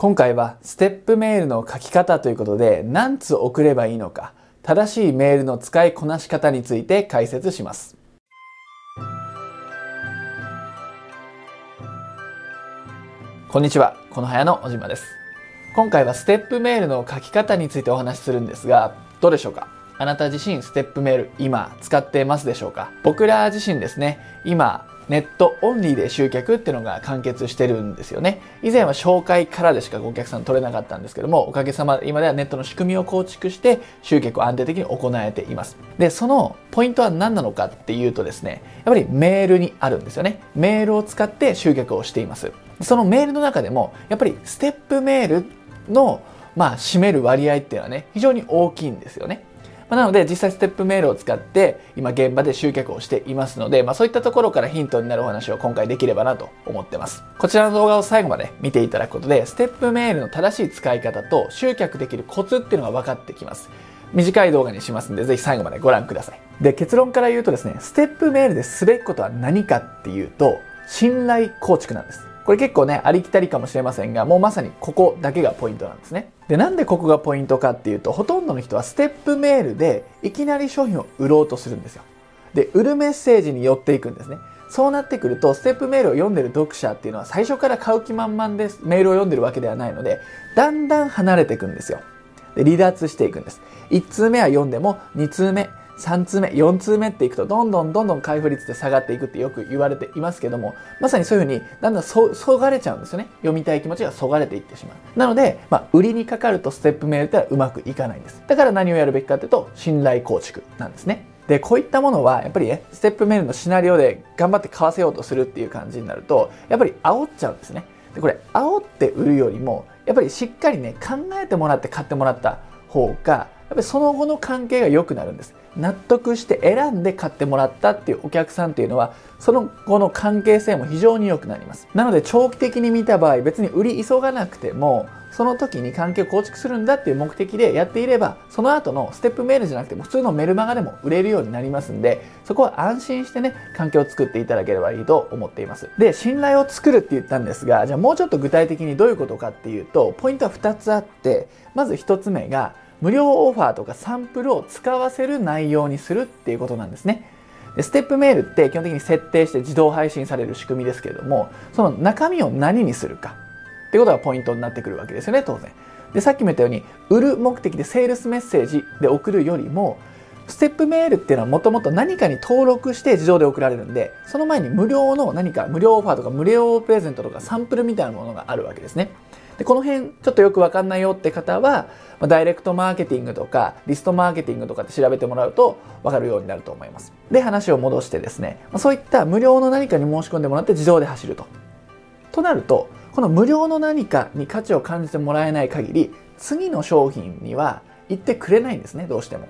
今回はステップメールの書き方ということで何通送ればいいのか正しいメールの使いこなし方について解説します。こんにちはこのはやの小島です。今回はステップメールの書き方についてお話しするんですがどうでしょうか？あなた自身ステップメール今使ってますでしょうか？僕ら自身ですね今ネットオンリーで集客っていうのが完結してるんですよね。以前は紹介からでしかお客さん取れなかったんですけども、おかげさまで今ではネットの仕組みを構築して集客を安定的に行えています。で、そのポイントは何なのかっていうとですね、やっぱりメールにあるんですよね。メールを使って集客をしています。そのメールの中でも、やっぱりステップメールのまあ、占める割合っていうのはね、非常に大きいんですよね。まなので実際ステップメールを使って今現場で集客をしていますので、まあ、そういったところからヒントになるお話を今回できればなと思ってます。こちらの動画を最後まで見ていただくことでステップメールの正しい使い方と集客できるコツっていうのが分かってきます。短い動画にしますんで、ぜひ最後までご覧ください。で、結論から言うとですね、ステップメールですべきことは何かっていうと、信頼構築なんです。これ結構ね、ありきたりかもしれませんが、もうまさにここだけがポイントなんですね。で、なんでここがポイントかっていうと、ほとんどの人はステップメールでいきなり商品を売ろうとするんですよ。で、売るメッセージに寄っていくんですね。そうなってくると、ステップメールを読んでる読者っていうのは最初から買う気満々でメールを読んでるわけではないので、だんだん離れていくんですよ。で、離脱していくんです。1通目は読んでも、2通目、3通目、4通目っていくと、どんどんどんどん開封率で下がっていくってよく言われていますけども、まさにそういうふうに、だんだんそ、そがれちゃうんですよね。読みたい気持ちがそがれていってしまう。なので、まあ、売りにかかるとステップメールってはうまくいかないんです。だから何をやるべきかというと、信頼構築なんですね。で、こういったものは、やっぱりね、ステップメールのシナリオで頑張って買わせようとするっていう感じになると、やっぱり煽っちゃうんですね。で、これ、煽って売るよりも、やっぱりしっかりね、考えてもらって買ってもらった方が、やっぱりその後の関係が良くなるんです。納得して選んで買ってもらったっていうお客さんっていうのは、その後の関係性も非常に良くなります。なので長期的に見た場合、別に売り急がなくても、その時に関係を構築するんだっていう目的でやっていれば、その後のステップメールじゃなくても普通のメルマガでも売れるようになりますんで、そこは安心してね、関係を作っていただければいいと思っています。で、信頼を作るって言ったんですが、じゃあもうちょっと具体的にどういうことかっていうと、ポイントは2つあって、まず1つ目が、無料オファーとかサンプルを使わせる内容にするっていうことなんですね。でステップメールって基本的に設定して自動配信される仕組みですけれども、その中身を何にするかってことがポイントになってくるわけですよね、当然。で、さっきも言ったように、売る目的でセールスメッセージで送るよりも、ステップメールっていうのはもともと何かに登録して自動で送られるんで、その前に無料の何か無料オファーとか無料プレゼントとかサンプルみたいなものがあるわけですね。でこの辺ちょっとよくわかんないよって方は、ま、ダイレクトマーケティングとかリストマーケティングとかって調べてもらうとわかるようになると思います。で、話を戻してですね、ま、そういった無料の何かに申し込んでもらって自動で走ると。となると、この無料の何かに価値を感じてもらえない限り、次の商品には行ってくれないんですね、どうしても。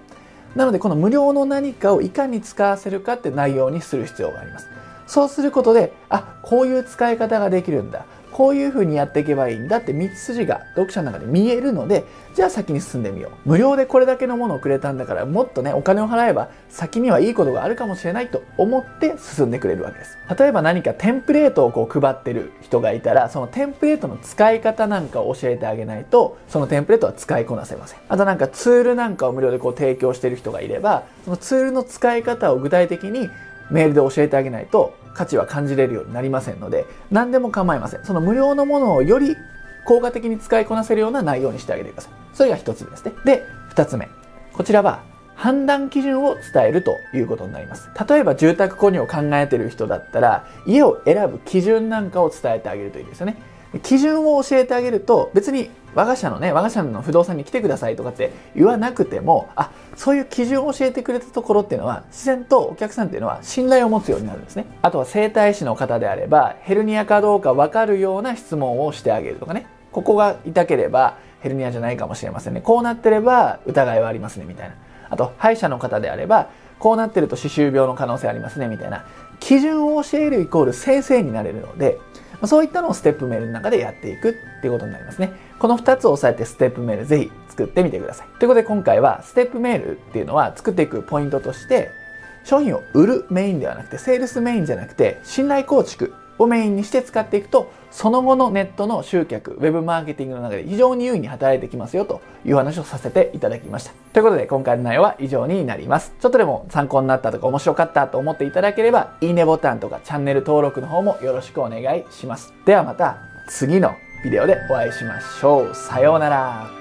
なので、この無料の何かをいかに使わせるかって内容にする必要があります。そうすることで、あ、こういう使い方ができるんだ。こういう風にやっていけばいい。んだって道筋が読者の中で見えるのでじゃあ先に進んでみよう。無料でこれだけのものをくれたんだからもっとねお金を払えば先にはいいことがあるかもしれないと思って進んでくれるわけです。例えば何かテンプレートをこう配ってる人がいたらそのテンプレートの使い方なんかを教えてあげないとそのテンプレートは使いこなせません。あとなんかツールなんかを無料でこう提供してる人がいればそのツールの使い方を具体的にメールで教えてあげないと価値は感じれるようになりませんので何でも構いません。その無料のものをより効果的に使いこなせるような内容にしてあげてください。それが1つ目ですね。で2つ目。こちらは判断基準を伝えるということになります。例えば住宅購入を考えている人だったら家を選ぶ基準なんかを伝えてあげるといいですよね。基準を教えてあげると別に我が社のね我が社の不動産に来てくださいとかって言わなくてもあそういう基準を教えてくれたところっていうのは自然とお客さんっていうのは信頼を持つようになるんですね。あとは整体師の方であればヘルニアかどうか分かるような質問をしてあげるとかね。ここが痛ければヘルニアじゃないかもしれませんね。こうなってれば疑いはありますねみたいな。あと歯医者の方であればこうなってると歯周病の可能性ありますねみたいな。基準を教えるイコール先生になれるのでそういったのをステップメールの中でやっていくっていうことになりますね。この2つを押さえてステップメールぜひ作ってみてください。ということで今回はステップメールっていうのは作っていくポイントとして商品を売るメインではなくてセールスメインじゃなくて信頼構築をメインにして使っていくとその後のネットの集客ウェブマーケティングの中で非常に優位に働いてきますよという話をさせていただきました。ということで今回の内容は以上になります。ちょっとでも参考になったとか面白かったと思っていただければいいねボタンとかチャンネル登録の方もよろしくお願いします。ではまた次のビデオでお会いしましょう。さようなら。